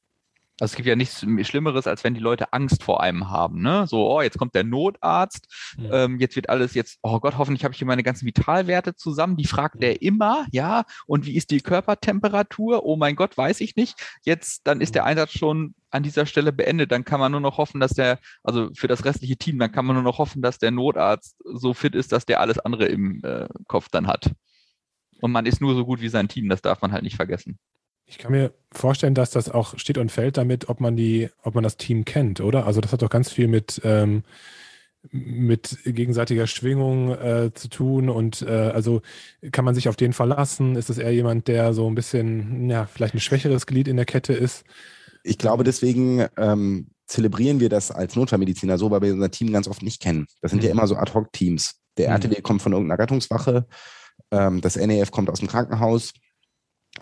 Also es gibt ja nichts Schlimmeres, als wenn die Leute Angst vor einem haben. Ne? So, oh, jetzt kommt der Notarzt, ja. ähm, jetzt wird alles jetzt, oh Gott, hoffentlich habe ich hier meine ganzen Vitalwerte zusammen. Die fragt der immer, ja, und wie ist die Körpertemperatur? Oh mein Gott, weiß ich nicht. Jetzt, dann ist der Einsatz schon an dieser Stelle beendet. Dann kann man nur noch hoffen, dass der, also für das restliche Team, dann kann man nur noch hoffen, dass der Notarzt so fit ist, dass der alles andere im äh, Kopf dann hat. Und man ist nur so gut wie sein Team, das darf man halt nicht vergessen. Ich kann mir vorstellen, dass das auch steht und fällt damit, ob man die, ob man das Team kennt, oder? Also das hat doch ganz viel mit, ähm, mit gegenseitiger Schwingung äh, zu tun und äh, also kann man sich auf den verlassen? Ist es eher jemand, der so ein bisschen, ja, vielleicht ein schwächeres Glied in der Kette ist? Ich glaube, deswegen ähm, zelebrieren wir das als Notfallmediziner so, weil wir unser Team ganz oft nicht kennen. Das sind mhm. ja immer so Ad-Hoc-Teams. Der mhm. RTW kommt von irgendeiner Rettungswache, ähm, das NEF kommt aus dem Krankenhaus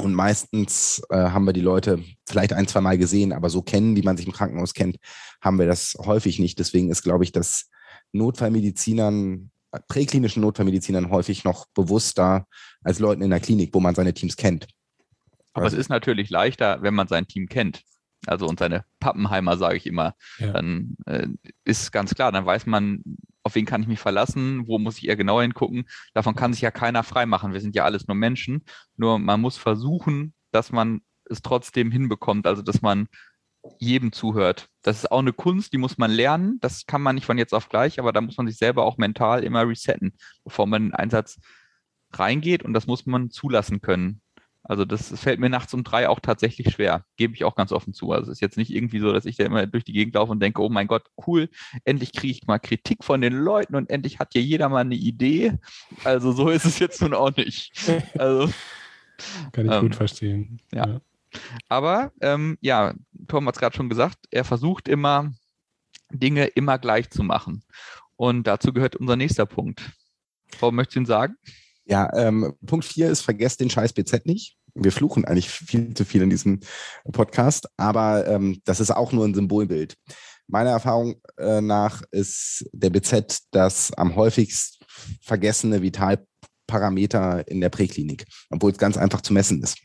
und meistens äh, haben wir die Leute vielleicht ein, zwei Mal gesehen, aber so kennen, wie man sich im Krankenhaus kennt, haben wir das häufig nicht. Deswegen ist, glaube ich, das Notfallmedizinern, präklinischen Notfallmedizinern häufig noch bewusster als Leuten in der Klinik, wo man seine Teams kennt. Aber also, es ist natürlich leichter, wenn man sein Team kennt. Also und seine Pappenheimer, sage ich immer. Ja. Dann äh, ist ganz klar, dann weiß man, auf wen kann ich mich verlassen, wo muss ich eher genauer hingucken. Davon kann sich ja keiner freimachen. Wir sind ja alles nur Menschen. Nur man muss versuchen, dass man es trotzdem hinbekommt, also dass man jedem zuhört. Das ist auch eine Kunst, die muss man lernen. Das kann man nicht von jetzt auf gleich, aber da muss man sich selber auch mental immer resetten, bevor man in den Einsatz reingeht und das muss man zulassen können. Also das fällt mir nachts um drei auch tatsächlich schwer, gebe ich auch ganz offen zu. Also es ist jetzt nicht irgendwie so, dass ich da immer durch die Gegend laufe und denke, oh mein Gott, cool, endlich kriege ich mal Kritik von den Leuten und endlich hat hier jeder mal eine Idee. Also so ist es jetzt nun auch nicht. Also, Kann ich ähm, gut verstehen. Ja. ja. Aber ähm, ja, Tom hat es gerade schon gesagt, er versucht immer, Dinge immer gleich zu machen. Und dazu gehört unser nächster Punkt. Warum möchtest du ihn sagen? Ja, ähm, Punkt 4 ist, vergesst den scheiß BZ nicht. Wir fluchen eigentlich viel zu viel in diesem Podcast, aber ähm, das ist auch nur ein Symbolbild. Meiner Erfahrung äh, nach ist der BZ das am häufigst vergessene Vitalparameter in der Präklinik, obwohl es ganz einfach zu messen ist.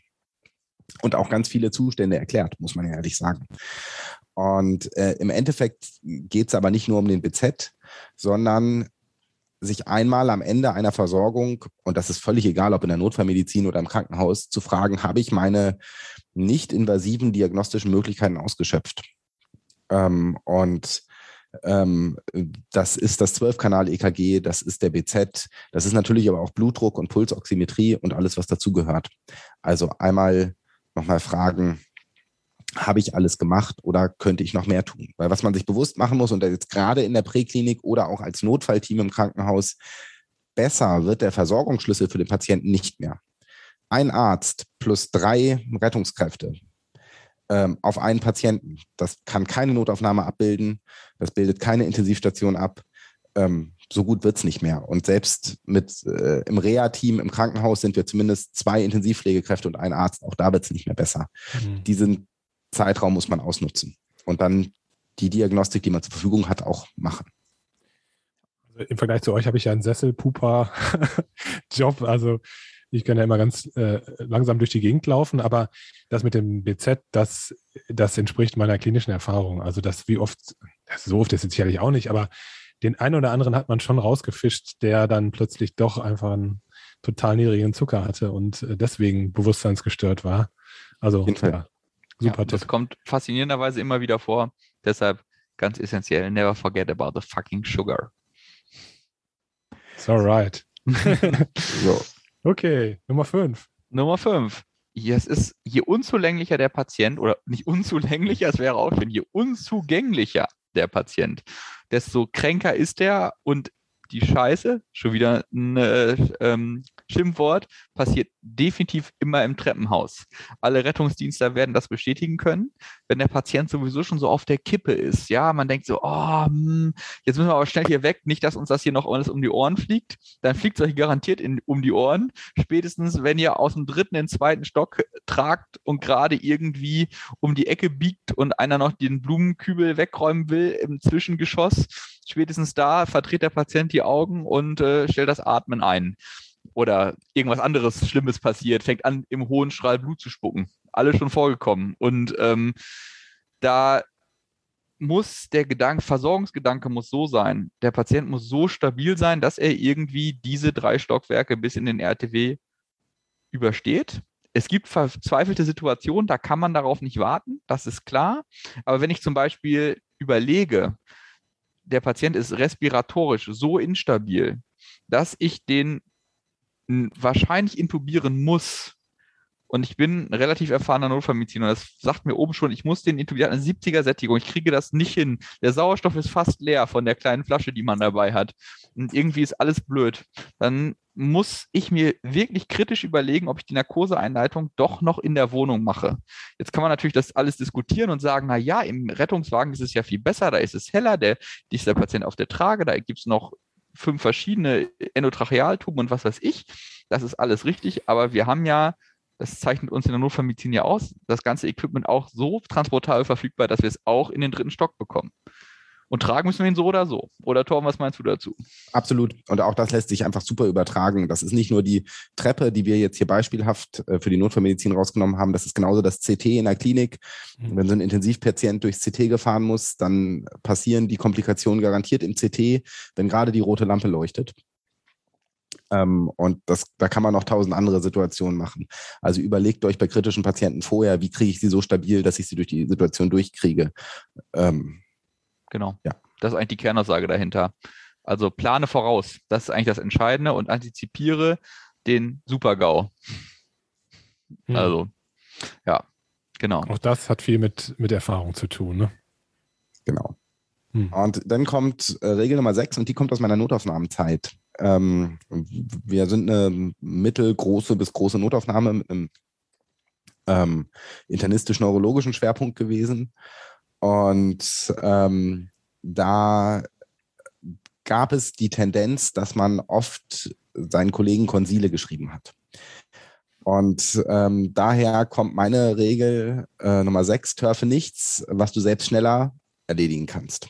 Und auch ganz viele Zustände erklärt, muss man ja ehrlich sagen. Und äh, im Endeffekt geht es aber nicht nur um den BZ, sondern sich einmal am Ende einer Versorgung, und das ist völlig egal, ob in der Notfallmedizin oder im Krankenhaus, zu fragen, habe ich meine nicht invasiven diagnostischen Möglichkeiten ausgeschöpft? Ähm, und ähm, das ist das 12-Kanal-EKG, das ist der BZ, das ist natürlich aber auch Blutdruck und Pulsoximetrie und alles, was dazugehört. Also einmal nochmal fragen, habe ich alles gemacht oder könnte ich noch mehr tun? Weil was man sich bewusst machen muss, und jetzt gerade in der Präklinik oder auch als Notfallteam im Krankenhaus, besser wird der Versorgungsschlüssel für den Patienten nicht mehr. Ein Arzt plus drei Rettungskräfte ähm, auf einen Patienten, das kann keine Notaufnahme abbilden, das bildet keine Intensivstation ab. Ähm, so gut wird es nicht mehr. Und selbst mit äh, im Reha-Team im Krankenhaus sind wir zumindest zwei Intensivpflegekräfte und ein Arzt. Auch da wird es nicht mehr besser. Mhm. Die sind Zeitraum muss man ausnutzen und dann die Diagnostik, die man zur Verfügung hat, auch machen. Also Im Vergleich zu euch habe ich ja einen Sesselpuper-Job. Also ich kann ja immer ganz äh, langsam durch die Gegend laufen, aber das mit dem BZ, das, das entspricht meiner klinischen Erfahrung. Also das wie oft, das so oft ist es sicherlich auch nicht, aber den einen oder anderen hat man schon rausgefischt, der dann plötzlich doch einfach einen total niedrigen Zucker hatte und äh, deswegen bewusstseinsgestört war. Also ja, Super ja, Das kommt faszinierenderweise immer wieder vor. Deshalb ganz essentiell, never forget about the fucking sugar. It's alright. so. Okay, Nummer 5. Nummer 5. es ist, je unzulänglicher der Patient, oder nicht unzulänglicher, es wäre auch schön, je unzugänglicher der Patient, desto kränker ist er und die Scheiße, schon wieder ein äh, ähm, Schimpfwort, passiert definitiv immer im Treppenhaus. Alle Rettungsdienstler werden das bestätigen können, wenn der Patient sowieso schon so auf der Kippe ist. Ja, man denkt so, oh, hm, jetzt müssen wir aber schnell hier weg, nicht, dass uns das hier noch alles um die Ohren fliegt. Dann fliegt es euch garantiert in, um die Ohren. Spätestens, wenn ihr aus dem dritten in den zweiten Stock tragt und gerade irgendwie um die Ecke biegt und einer noch den Blumenkübel wegräumen will im Zwischengeschoss, spätestens da verdreht der Patient die Augen und äh, stellt das Atmen ein oder irgendwas anderes Schlimmes passiert, fängt an, im hohen Strahl Blut zu spucken. Alles schon vorgekommen. Und ähm, da muss der Gedanke, Versorgungsgedanke muss so sein, der Patient muss so stabil sein, dass er irgendwie diese drei Stockwerke bis in den RTW übersteht. Es gibt verzweifelte Situationen, da kann man darauf nicht warten, das ist klar. Aber wenn ich zum Beispiel überlege, der Patient ist respiratorisch so instabil, dass ich den wahrscheinlich intubieren muss, und ich bin ein relativ erfahrener Notfallmediziner. Das sagt mir oben schon, ich muss den intubieren, eine 70er Sättigung. Ich kriege das nicht hin. Der Sauerstoff ist fast leer von der kleinen Flasche, die man dabei hat. Und irgendwie ist alles blöd. Dann muss ich mir wirklich kritisch überlegen, ob ich die Narkoseeinleitung doch noch in der Wohnung mache. Jetzt kann man natürlich das alles diskutieren und sagen, na ja, im Rettungswagen ist es ja viel besser, da ist es heller, der, ist der Patient auf der Trage, da gibt es noch fünf verschiedene Endotrachealtuben und was weiß ich. Das ist alles richtig, aber wir haben ja das zeichnet uns in der Notfallmedizin ja aus, das ganze Equipment auch so transportabel verfügbar, dass wir es auch in den dritten Stock bekommen. Und tragen müssen wir ihn so oder so. Oder Torben, was meinst du dazu? Absolut. Und auch das lässt sich einfach super übertragen. Das ist nicht nur die Treppe, die wir jetzt hier beispielhaft äh, für die Notfallmedizin rausgenommen haben. Das ist genauso das CT in der Klinik. Mhm. Wenn so ein Intensivpatient durchs CT gefahren muss, dann passieren die Komplikationen garantiert im CT, wenn gerade die rote Lampe leuchtet. Ähm, und das, da kann man noch tausend andere Situationen machen. Also überlegt euch bei kritischen Patienten vorher, wie kriege ich sie so stabil, dass ich sie durch die Situation durchkriege. Ähm, genau. Ja. Das ist eigentlich die Kernaussage dahinter. Also plane voraus. Das ist eigentlich das Entscheidende und antizipiere den Super-GAU. Hm. Also, ja, genau. Auch das hat viel mit, mit Erfahrung zu tun, ne? Genau. Hm. Und dann kommt äh, Regel Nummer 6 und die kommt aus meiner Notaufnahmenzeit. Ähm, wir sind eine mittelgroße bis große Notaufnahme mit einem ähm, internistisch-neurologischen Schwerpunkt gewesen. Und ähm, da gab es die Tendenz, dass man oft seinen Kollegen Konsile geschrieben hat. Und ähm, daher kommt meine Regel äh, Nummer 6, törfe nichts, was du selbst schneller erledigen kannst.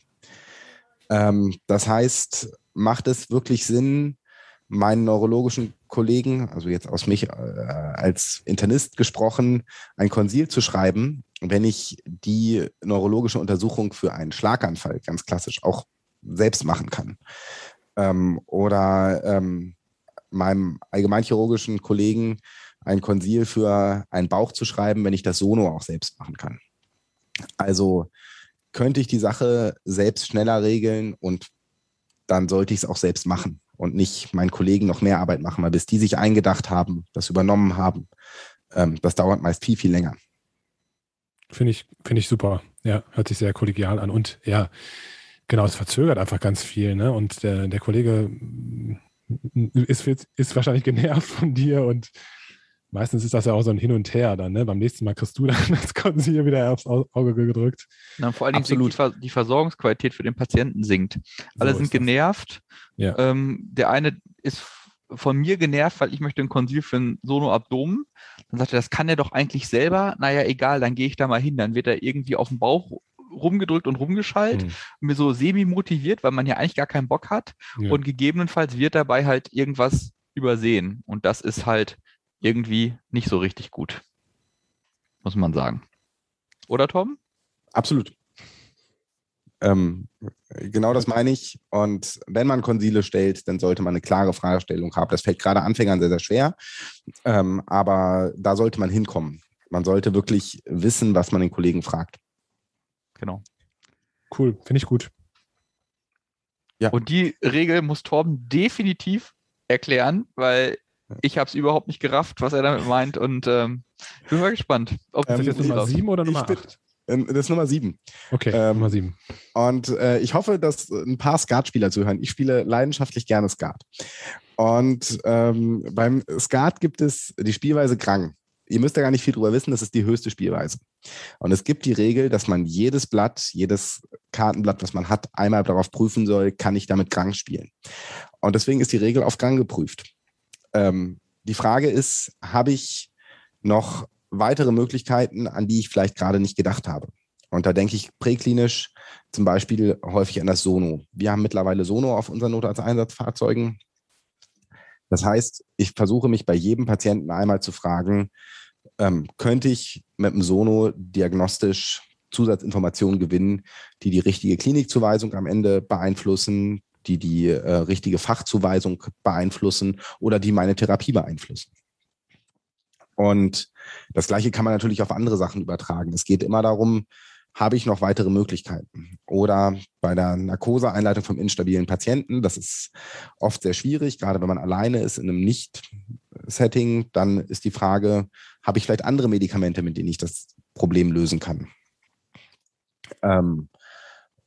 Ähm, das heißt, macht es wirklich Sinn, meinen neurologischen Kollegen, also jetzt aus mich äh, als Internist gesprochen, ein Konsil zu schreiben, wenn ich die neurologische Untersuchung für einen Schlaganfall ganz klassisch auch selbst machen kann. Ähm, oder ähm, meinem allgemeinchirurgischen Kollegen ein Konsil für einen Bauch zu schreiben, wenn ich das Sono auch selbst machen kann. Also könnte ich die Sache selbst schneller regeln und dann sollte ich es auch selbst machen und nicht meinen Kollegen noch mehr Arbeit machen, weil bis die sich eingedacht haben, das übernommen haben, ähm, das dauert meist viel, viel länger. Finde ich, finde ich super. Ja, hört sich sehr kollegial an. Und ja, genau, es verzögert einfach ganz viel. Ne? Und der, der Kollege ist, ist wahrscheinlich genervt von dir und meistens ist das ja auch so ein Hin und Her dann, ne? Beim nächsten Mal kriegst du dann das Konzil wieder aufs Auge gedrückt. Na, vor allen Dingen die, die, Versorgungsqualität für den Patienten sinkt. Alle so sind genervt. Ja. Ähm, der eine ist von mir genervt, weil ich möchte ein Konsil für ein Sono-Abdomen. Dann sagt er, das kann er doch eigentlich selber. Naja, egal, dann gehe ich da mal hin. Dann wird er irgendwie auf den Bauch rumgedrückt und rumgeschallt, mhm. mir so semi-motiviert, weil man ja eigentlich gar keinen Bock hat. Ja. Und gegebenenfalls wird dabei halt irgendwas übersehen. Und das ist halt irgendwie nicht so richtig gut. Muss man sagen. Oder Tom? Absolut. Ähm, genau das meine ich. Und wenn man Konsile stellt, dann sollte man eine klare Fragestellung haben. Das fällt gerade Anfängern sehr, sehr schwer. Ähm, aber da sollte man hinkommen. Man sollte wirklich wissen, was man den Kollegen fragt. Genau. Cool, finde ich gut. Ja. Und die Regel muss Torben definitiv erklären, weil ich habe es überhaupt nicht gerafft, was er damit meint und ähm, bin mal gespannt. Ob ähm, das jetzt Nummer 7 oder Nummer 8? Ähm, das ist Nummer 7. Okay, ähm, Nummer 7. Und äh, ich hoffe, dass ein paar Skatspieler zuhören. Ich spiele leidenschaftlich gerne Skat. Und ähm, beim Skat gibt es die Spielweise Krang. Ihr müsst ja gar nicht viel drüber wissen, das ist die höchste Spielweise. Und es gibt die Regel, dass man jedes Blatt, jedes Kartenblatt, was man hat, einmal darauf prüfen soll, kann ich damit Krang spielen. Und deswegen ist die Regel auf Krang geprüft. Ähm, die Frage ist, habe ich noch weitere Möglichkeiten, an die ich vielleicht gerade nicht gedacht habe? Und da denke ich präklinisch zum Beispiel häufig an das Sono. Wir haben mittlerweile Sono auf unseren Notarzteinsatzfahrzeugen. Das heißt, ich versuche mich bei jedem Patienten einmal zu fragen, ähm, könnte ich mit dem Sono diagnostisch Zusatzinformationen gewinnen, die die richtige Klinikzuweisung am Ende beeinflussen, die die äh, richtige Fachzuweisung beeinflussen oder die meine Therapie beeinflussen. Und das Gleiche kann man natürlich auf andere Sachen übertragen. Es geht immer darum, habe ich noch weitere Möglichkeiten? Oder bei der Narkoseeinleitung vom instabilen Patienten, das ist oft sehr schwierig, gerade wenn man alleine ist in einem Nicht-Setting, dann ist die Frage, habe ich vielleicht andere Medikamente, mit denen ich das Problem lösen kann? Ähm,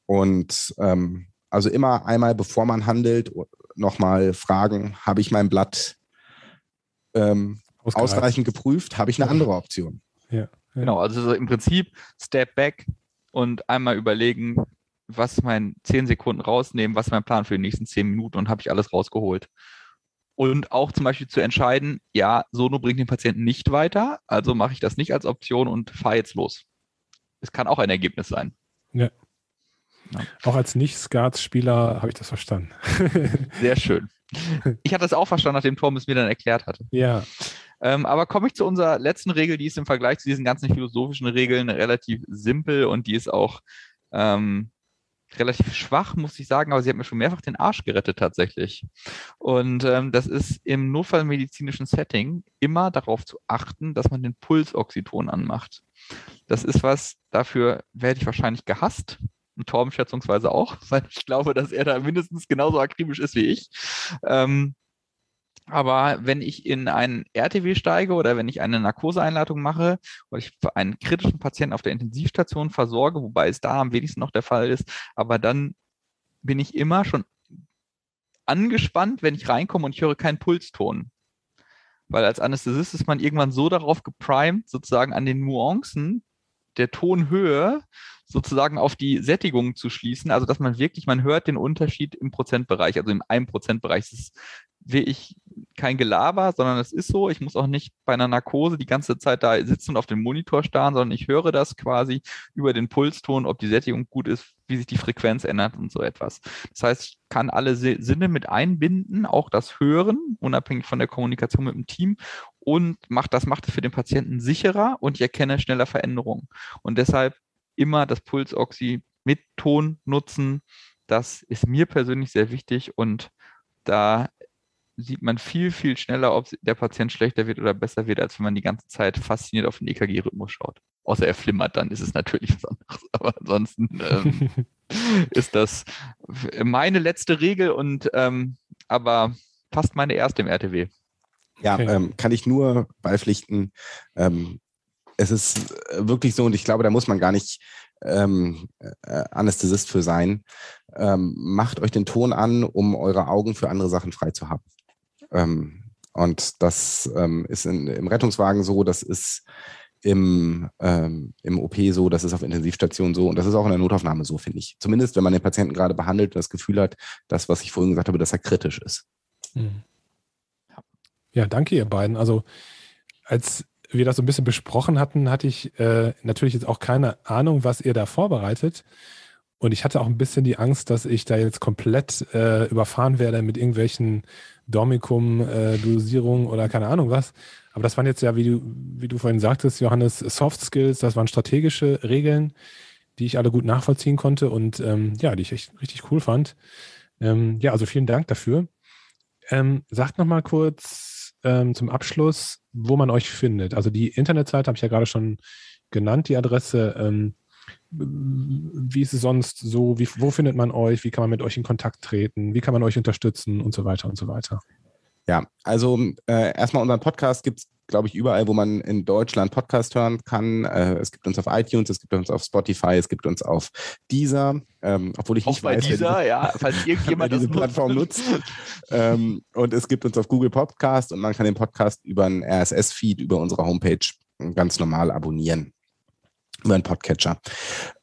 und ähm, also immer einmal, bevor man handelt, nochmal fragen, habe ich mein Blatt ähm, ausreichend geprüft, habe ich eine andere Option? Ja. Genau, also so im Prinzip Step Back und einmal überlegen, was ist mein 10 Sekunden rausnehmen, was ist mein Plan für die nächsten 10 Minuten und habe ich alles rausgeholt. Und auch zum Beispiel zu entscheiden, ja, Sono bringt den Patienten nicht weiter, also mache ich das nicht als Option und fahre jetzt los. Es kann auch ein Ergebnis sein. Ja. ja. Auch als Nicht-Skats-Spieler habe ich das verstanden. Sehr schön. Ich hatte es auch verstanden, nachdem Tom es mir dann erklärt hatte. Ja. Ähm, aber komme ich zu unserer letzten Regel, die ist im Vergleich zu diesen ganzen philosophischen Regeln relativ simpel und die ist auch ähm, relativ schwach, muss ich sagen, aber sie hat mir schon mehrfach den Arsch gerettet tatsächlich. Und ähm, das ist im notfallmedizinischen Setting immer darauf zu achten, dass man den Pulsoxyton anmacht. Das ist was, dafür werde ich wahrscheinlich gehasst. Und Torben schätzungsweise auch, weil ich glaube, dass er da mindestens genauso akribisch ist wie ich. Ähm, aber wenn ich in einen RTW steige oder wenn ich eine Narkoseeinleitung mache oder ich einen kritischen Patienten auf der Intensivstation versorge, wobei es da am wenigsten noch der Fall ist, aber dann bin ich immer schon angespannt, wenn ich reinkomme und ich höre keinen Pulston. Weil als Anästhesist ist man irgendwann so darauf geprimed, sozusagen an den Nuancen der Tonhöhe sozusagen auf die Sättigung zu schließen, also dass man wirklich, man hört den Unterschied im Prozentbereich, also im 1%-Bereich. Das ist wirklich kein Gelaber, sondern es ist so. Ich muss auch nicht bei einer Narkose die ganze Zeit da sitzen und auf den Monitor starren, sondern ich höre das quasi über den Pulston, ob die Sättigung gut ist, wie sich die Frequenz ändert und so etwas. Das heißt, ich kann alle Sinne mit einbinden, auch das Hören, unabhängig von der Kommunikation mit dem Team und macht, das macht es für den Patienten sicherer und ich erkenne schneller Veränderungen. Und deshalb immer das Pulsoxy mit Ton nutzen. Das ist mir persönlich sehr wichtig und da sieht man viel, viel schneller, ob der Patient schlechter wird oder besser wird, als wenn man die ganze Zeit fasziniert auf den EKG-Rhythmus schaut. Außer er flimmert, dann ist es natürlich was anderes. Aber ansonsten ähm, ist das meine letzte Regel und ähm, aber fast meine erste im RTW. Ja, okay. ähm, kann ich nur beipflichten. Ähm, es ist wirklich so und ich glaube, da muss man gar nicht ähm, äh, Anästhesist für sein. Ähm, macht euch den Ton an, um eure Augen für andere Sachen frei zu haben. Ähm, und das ähm, ist in, im Rettungswagen so, das ist im, ähm, im OP so, das ist auf Intensivstation so und das ist auch in der Notaufnahme so, finde ich. Zumindest, wenn man den Patienten gerade behandelt und das Gefühl hat, das, was ich vorhin gesagt habe, dass er kritisch ist. Hm. Ja, danke ihr beiden. Also als wir das so ein bisschen besprochen hatten, hatte ich äh, natürlich jetzt auch keine Ahnung, was ihr da vorbereitet. Und ich hatte auch ein bisschen die Angst, dass ich da jetzt komplett äh, überfahren werde mit irgendwelchen Dormikum-Dosierungen äh, oder keine Ahnung was. Aber das waren jetzt ja, wie du, wie du vorhin sagtest, Johannes, Soft Skills, das waren strategische Regeln, die ich alle gut nachvollziehen konnte und ähm, ja, die ich echt richtig cool fand. Ähm, ja, also vielen Dank dafür. Ähm, sagt nochmal kurz ähm, zum Abschluss, wo man euch findet. Also die Internetseite habe ich ja gerade schon genannt, die Adresse. Wie ist es sonst so? Wie, wo findet man euch? Wie kann man mit euch in Kontakt treten? Wie kann man euch unterstützen und so weiter und so weiter? Ja, also äh, erstmal unseren Podcast gibt es, glaube ich, überall, wo man in Deutschland Podcast hören kann. Äh, es gibt uns auf iTunes, es gibt uns auf Spotify, es gibt uns auf Deezer, ähm, obwohl ich Auch nicht bei weiß, Deezer, ja, falls irgendjemand diese Plattform nutzt. ähm, und es gibt uns auf Google Podcast und man kann den Podcast über einen RSS-Feed über unsere Homepage ganz normal abonnieren über einen Podcatcher.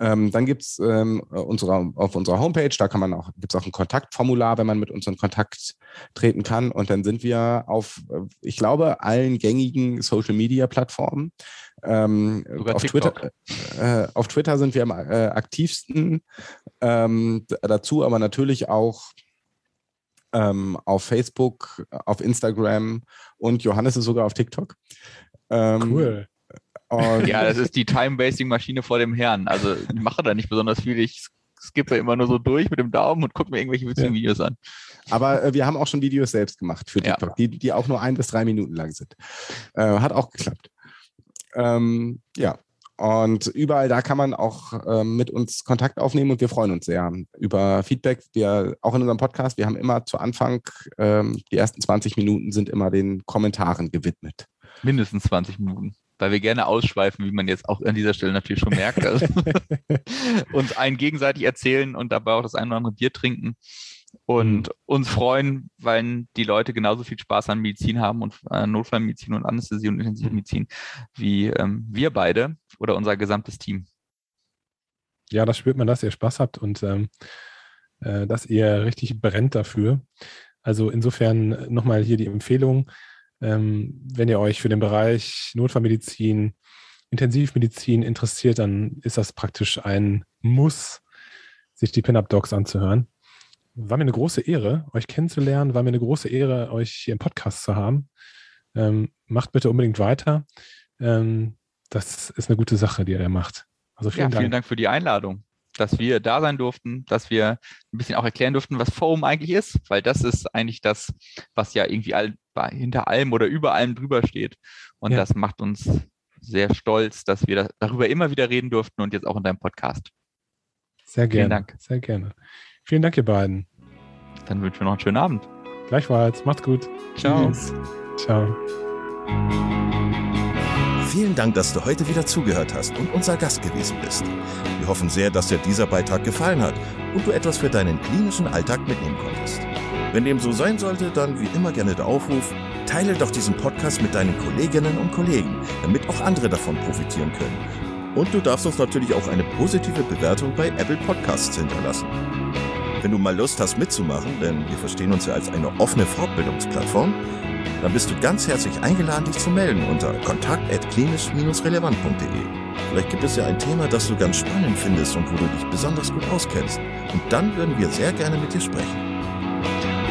Ähm, dann gibt es ähm, unsere, auf unserer Homepage, da kann man auch, gibt es auch ein Kontaktformular, wenn man mit uns in Kontakt treten kann. Und dann sind wir auf, äh, ich glaube, allen gängigen Social Media Plattformen. Ähm, auf, Twitter, äh, auf Twitter sind wir am äh, aktivsten. Ähm, dazu aber natürlich auch ähm, auf Facebook, auf Instagram und Johannes ist sogar auf TikTok. Ähm, cool Und ja, das ist die Time-Basing-Maschine vor dem Herrn. Also ich mache da nicht besonders viel. Ich skippe immer nur so durch mit dem Daumen und gucke mir irgendwelche witzigen ja. Videos an. Aber äh, wir haben auch schon Videos selbst gemacht für TikTok, ja. die, die auch nur ein bis drei Minuten lang sind. Äh, hat auch geklappt. Ähm, ja, und überall da kann man auch ähm, mit uns Kontakt aufnehmen und wir freuen uns sehr über Feedback. Wir auch in unserem Podcast, wir haben immer zu Anfang, ähm, die ersten 20 Minuten sind immer den Kommentaren gewidmet. Mindestens 20 Minuten weil wir gerne ausschweifen, wie man jetzt auch an dieser Stelle natürlich schon merkt. Also uns einen gegenseitig erzählen und dabei auch das eine oder andere Bier trinken und mhm. uns freuen, weil die Leute genauso viel Spaß an Medizin haben und äh, Notfallmedizin und Anästhesie und Intensivmedizin wie ähm, wir beide oder unser gesamtes Team. Ja, das spürt man, dass ihr Spaß habt und ähm, äh, dass ihr richtig brennt dafür. Also insofern nochmal hier die Empfehlung, ähm, wenn ihr euch für den Bereich Notfallmedizin, Intensivmedizin interessiert, dann ist das praktisch ein Muss, sich die Pin-Up-Docs anzuhören. War mir eine große Ehre, euch kennenzulernen. War mir eine große Ehre, euch hier im Podcast zu haben. Ähm, macht bitte unbedingt weiter. Ähm, das ist eine gute Sache, die ihr macht. Also vielen, ja, Dank. vielen Dank für die Einladung, dass wir da sein durften, dass wir ein bisschen auch erklären durften, was Foam eigentlich ist, weil das ist eigentlich das, was ja irgendwie all, hinter allem oder über allem drüber steht. Und ja. das macht uns sehr stolz, dass wir darüber immer wieder reden durften und jetzt auch in deinem Podcast. Sehr gerne. Vielen Dank. Sehr gerne. Vielen Dank, ihr beiden. Dann wünschen wir noch einen schönen Abend. Gleichfalls. Macht's gut. Ciao. Tschüss. Ciao. Vielen Dank, dass du heute wieder zugehört hast und unser Gast gewesen bist. Wir hoffen sehr, dass dir dieser Beitrag gefallen hat und du etwas für deinen klinischen Alltag mitnehmen konntest. Wenn dem so sein sollte, dann wie immer gerne der Aufruf, teile doch diesen Podcast mit deinen Kolleginnen und Kollegen, damit auch andere davon profitieren können. Und du darfst uns natürlich auch eine positive Bewertung bei Apple Podcasts hinterlassen. Wenn du mal Lust hast mitzumachen, denn wir verstehen uns ja als eine offene Fortbildungsplattform, dann bist du ganz herzlich eingeladen, dich zu melden unter kontakt.klinisch-relevant.de. Vielleicht gibt es ja ein Thema, das du ganz spannend findest und wo du dich besonders gut auskennst. Und dann würden wir sehr gerne mit dir sprechen.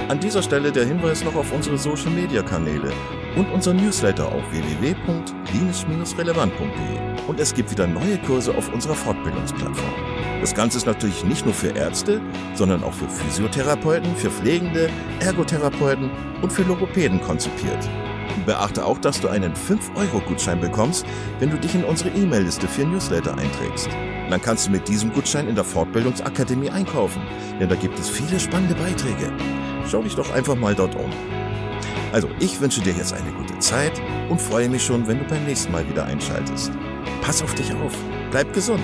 An dieser Stelle der Hinweis noch auf unsere Social Media Kanäle und unser Newsletter auf www.klinisch-relevant.de. Und es gibt wieder neue Kurse auf unserer Fortbildungsplattform. Das Ganze ist natürlich nicht nur für Ärzte, sondern auch für Physiotherapeuten, für Pflegende, Ergotherapeuten und für Logopäden konzipiert. Beachte auch, dass du einen 5-Euro-Gutschein bekommst, wenn du dich in unsere E-Mail-Liste für Newsletter einträgst. Dann kannst du mit diesem Gutschein in der Fortbildungsakademie einkaufen, denn da gibt es viele spannende Beiträge. Schau dich doch einfach mal dort um. Also, ich wünsche dir jetzt eine gute Zeit und freue mich schon, wenn du beim nächsten Mal wieder einschaltest. Pass auf dich auf, bleib gesund.